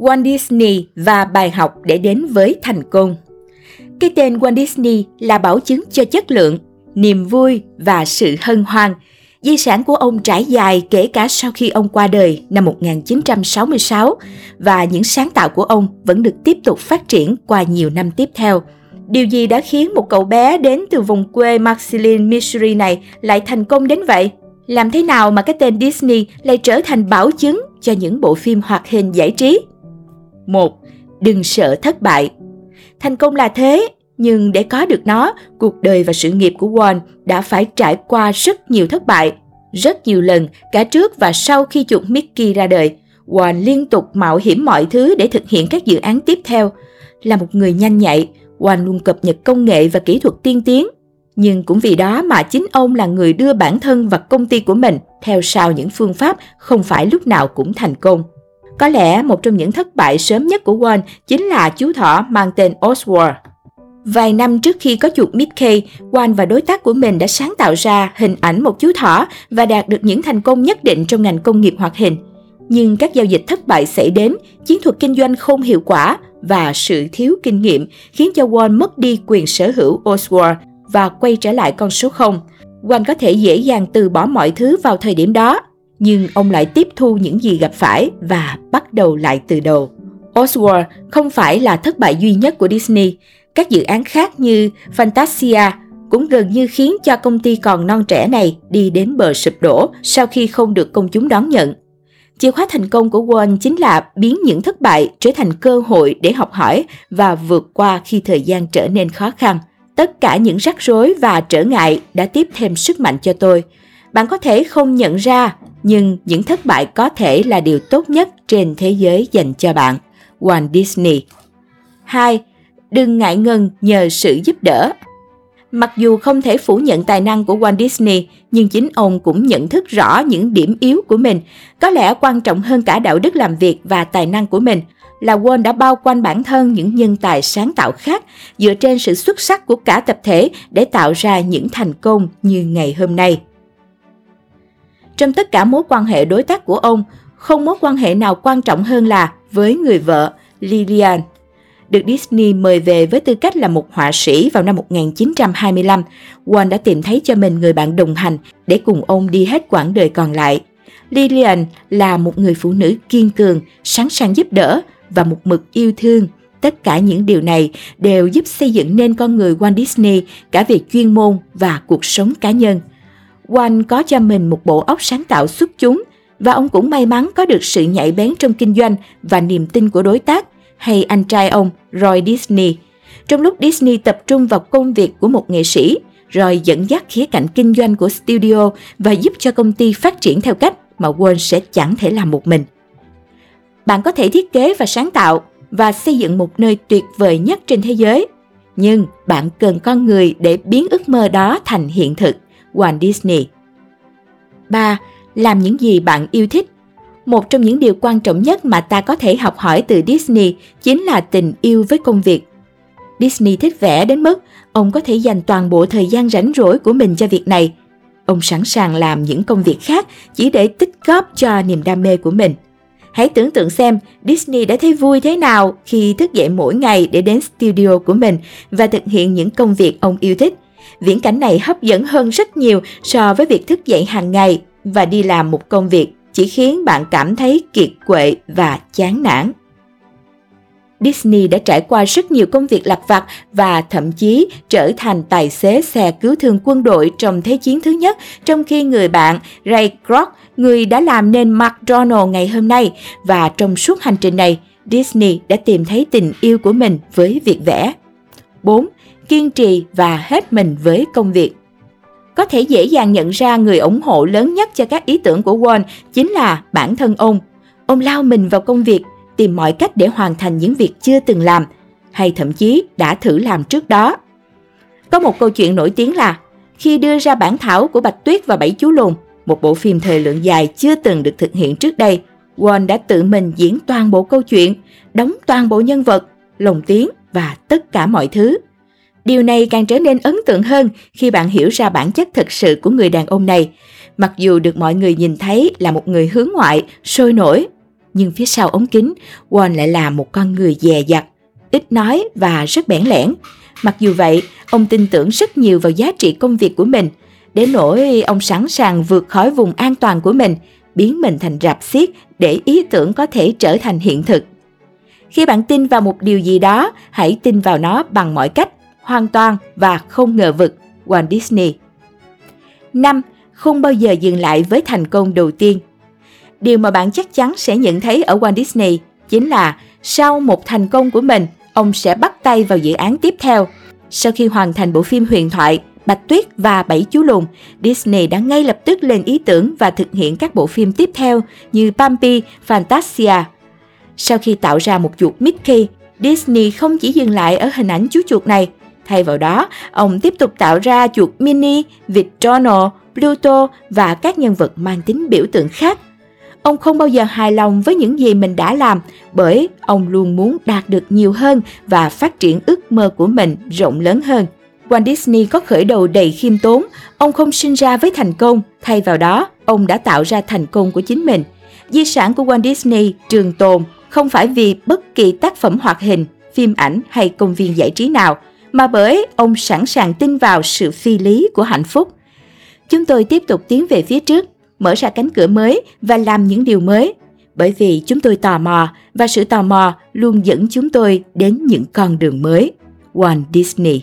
Walt Disney và bài học để đến với thành công. Cái tên Walt Disney là bảo chứng cho chất lượng, niềm vui và sự hân hoan. Di sản của ông trải dài kể cả sau khi ông qua đời năm 1966 và những sáng tạo của ông vẫn được tiếp tục phát triển qua nhiều năm tiếp theo. Điều gì đã khiến một cậu bé đến từ vùng quê Marceline, Missouri này lại thành công đến vậy? Làm thế nào mà cái tên Disney lại trở thành bảo chứng cho những bộ phim hoạt hình giải trí? 1. Đừng sợ thất bại. Thành công là thế, nhưng để có được nó, cuộc đời và sự nghiệp của Warren đã phải trải qua rất nhiều thất bại. Rất nhiều lần, cả trước và sau khi chuột Mickey ra đời, Warren liên tục mạo hiểm mọi thứ để thực hiện các dự án tiếp theo. Là một người nhanh nhạy, Warren luôn cập nhật công nghệ và kỹ thuật tiên tiến. Nhưng cũng vì đó mà chính ông là người đưa bản thân và công ty của mình theo sau những phương pháp không phải lúc nào cũng thành công. Có lẽ một trong những thất bại sớm nhất của Walt chính là chú thỏ mang tên Oswald. Vài năm trước khi có chuột Mickey, Walt và đối tác của mình đã sáng tạo ra hình ảnh một chú thỏ và đạt được những thành công nhất định trong ngành công nghiệp hoạt hình. Nhưng các giao dịch thất bại xảy đến, chiến thuật kinh doanh không hiệu quả và sự thiếu kinh nghiệm khiến cho Walt mất đi quyền sở hữu Oswald và quay trở lại con số 0. Walt có thể dễ dàng từ bỏ mọi thứ vào thời điểm đó, nhưng ông lại tiếp thu những gì gặp phải và bắt đầu lại từ đầu. Oswald không phải là thất bại duy nhất của Disney. Các dự án khác như Fantasia cũng gần như khiến cho công ty còn non trẻ này đi đến bờ sụp đổ sau khi không được công chúng đón nhận. Chìa khóa thành công của Walt chính là biến những thất bại trở thành cơ hội để học hỏi và vượt qua khi thời gian trở nên khó khăn. Tất cả những rắc rối và trở ngại đã tiếp thêm sức mạnh cho tôi. Bạn có thể không nhận ra, nhưng những thất bại có thể là điều tốt nhất trên thế giới dành cho bạn. Walt Disney 2. Đừng ngại ngần nhờ sự giúp đỡ. Mặc dù không thể phủ nhận tài năng của Walt Disney, nhưng chính ông cũng nhận thức rõ những điểm yếu của mình. Có lẽ quan trọng hơn cả đạo đức làm việc và tài năng của mình là Walt đã bao quanh bản thân những nhân tài sáng tạo khác dựa trên sự xuất sắc của cả tập thể để tạo ra những thành công như ngày hôm nay. Trong tất cả mối quan hệ đối tác của ông, không mối quan hệ nào quan trọng hơn là với người vợ Lillian được Disney mời về với tư cách là một họa sĩ vào năm 1925, Walt đã tìm thấy cho mình người bạn đồng hành để cùng ông đi hết quãng đời còn lại. Lillian là một người phụ nữ kiên cường, sẵn sàng giúp đỡ và một mực yêu thương. Tất cả những điều này đều giúp xây dựng nên con người Walt Disney cả về chuyên môn và cuộc sống cá nhân. Wang có cho mình một bộ óc sáng tạo xuất chúng và ông cũng may mắn có được sự nhạy bén trong kinh doanh và niềm tin của đối tác hay anh trai ông Roy Disney. Trong lúc Disney tập trung vào công việc của một nghệ sĩ, Roy dẫn dắt khía cạnh kinh doanh của studio và giúp cho công ty phát triển theo cách mà Wang sẽ chẳng thể làm một mình. Bạn có thể thiết kế và sáng tạo và xây dựng một nơi tuyệt vời nhất trên thế giới, nhưng bạn cần con người để biến ước mơ đó thành hiện thực. Walt Disney 3. Làm những gì bạn yêu thích một trong những điều quan trọng nhất mà ta có thể học hỏi từ Disney chính là tình yêu với công việc. Disney thích vẽ đến mức ông có thể dành toàn bộ thời gian rảnh rỗi của mình cho việc này. Ông sẵn sàng làm những công việc khác chỉ để tích góp cho niềm đam mê của mình. Hãy tưởng tượng xem Disney đã thấy vui thế nào khi thức dậy mỗi ngày để đến studio của mình và thực hiện những công việc ông yêu thích. Viễn cảnh này hấp dẫn hơn rất nhiều so với việc thức dậy hàng ngày và đi làm một công việc chỉ khiến bạn cảm thấy kiệt quệ và chán nản. Disney đã trải qua rất nhiều công việc lặt vặt và thậm chí trở thành tài xế xe cứu thương quân đội trong Thế chiến thứ nhất, trong khi người bạn Ray Kroc, người đã làm nên McDonald ngày hôm nay, và trong suốt hành trình này, Disney đã tìm thấy tình yêu của mình với việc vẽ. 4. Kiên trì và hết mình với công việc có thể dễ dàng nhận ra người ủng hộ lớn nhất cho các ý tưởng của Won chính là bản thân ông. Ông lao mình vào công việc, tìm mọi cách để hoàn thành những việc chưa từng làm, hay thậm chí đã thử làm trước đó. Có một câu chuyện nổi tiếng là khi đưa ra bản thảo của Bạch Tuyết và Bảy Chú Lùn, một bộ phim thời lượng dài chưa từng được thực hiện trước đây, Won đã tự mình diễn toàn bộ câu chuyện, đóng toàn bộ nhân vật, lồng tiếng và tất cả mọi thứ. Điều này càng trở nên ấn tượng hơn khi bạn hiểu ra bản chất thực sự của người đàn ông này. Mặc dù được mọi người nhìn thấy là một người hướng ngoại, sôi nổi, nhưng phía sau ống kính, Won lại là một con người dè dặt, ít nói và rất bẽn lẽn. Mặc dù vậy, ông tin tưởng rất nhiều vào giá trị công việc của mình, đến nỗi ông sẵn sàng vượt khỏi vùng an toàn của mình, biến mình thành rạp xiết để ý tưởng có thể trở thành hiện thực. Khi bạn tin vào một điều gì đó, hãy tin vào nó bằng mọi cách, hoàn toàn và không ngờ vực. Walt Disney 5. Không bao giờ dừng lại với thành công đầu tiên. Điều mà bạn chắc chắn sẽ nhận thấy ở Walt Disney chính là sau một thành công của mình, ông sẽ bắt tay vào dự án tiếp theo. Sau khi hoàn thành bộ phim huyền thoại Bạch Tuyết và Bảy Chú Lùn, Disney đã ngay lập tức lên ý tưởng và thực hiện các bộ phim tiếp theo như Bambi, Fantasia. Sau khi tạo ra một chuột Mickey, Disney không chỉ dừng lại ở hình ảnh chú chuột này. Thay vào đó, ông tiếp tục tạo ra chuột Minnie, vịt Donald, Pluto và các nhân vật mang tính biểu tượng khác. Ông không bao giờ hài lòng với những gì mình đã làm bởi ông luôn muốn đạt được nhiều hơn và phát triển ước mơ của mình rộng lớn hơn. Walt Disney có khởi đầu đầy khiêm tốn, ông không sinh ra với thành công, thay vào đó, ông đã tạo ra thành công của chính mình. Di sản của Walt Disney trường tồn không phải vì bất kỳ tác phẩm hoạt hình, phim ảnh hay công viên giải trí nào, mà bởi ông sẵn sàng tin vào sự phi lý của hạnh phúc. Chúng tôi tiếp tục tiến về phía trước, mở ra cánh cửa mới và làm những điều mới, bởi vì chúng tôi tò mò và sự tò mò luôn dẫn chúng tôi đến những con đường mới. Walt Disney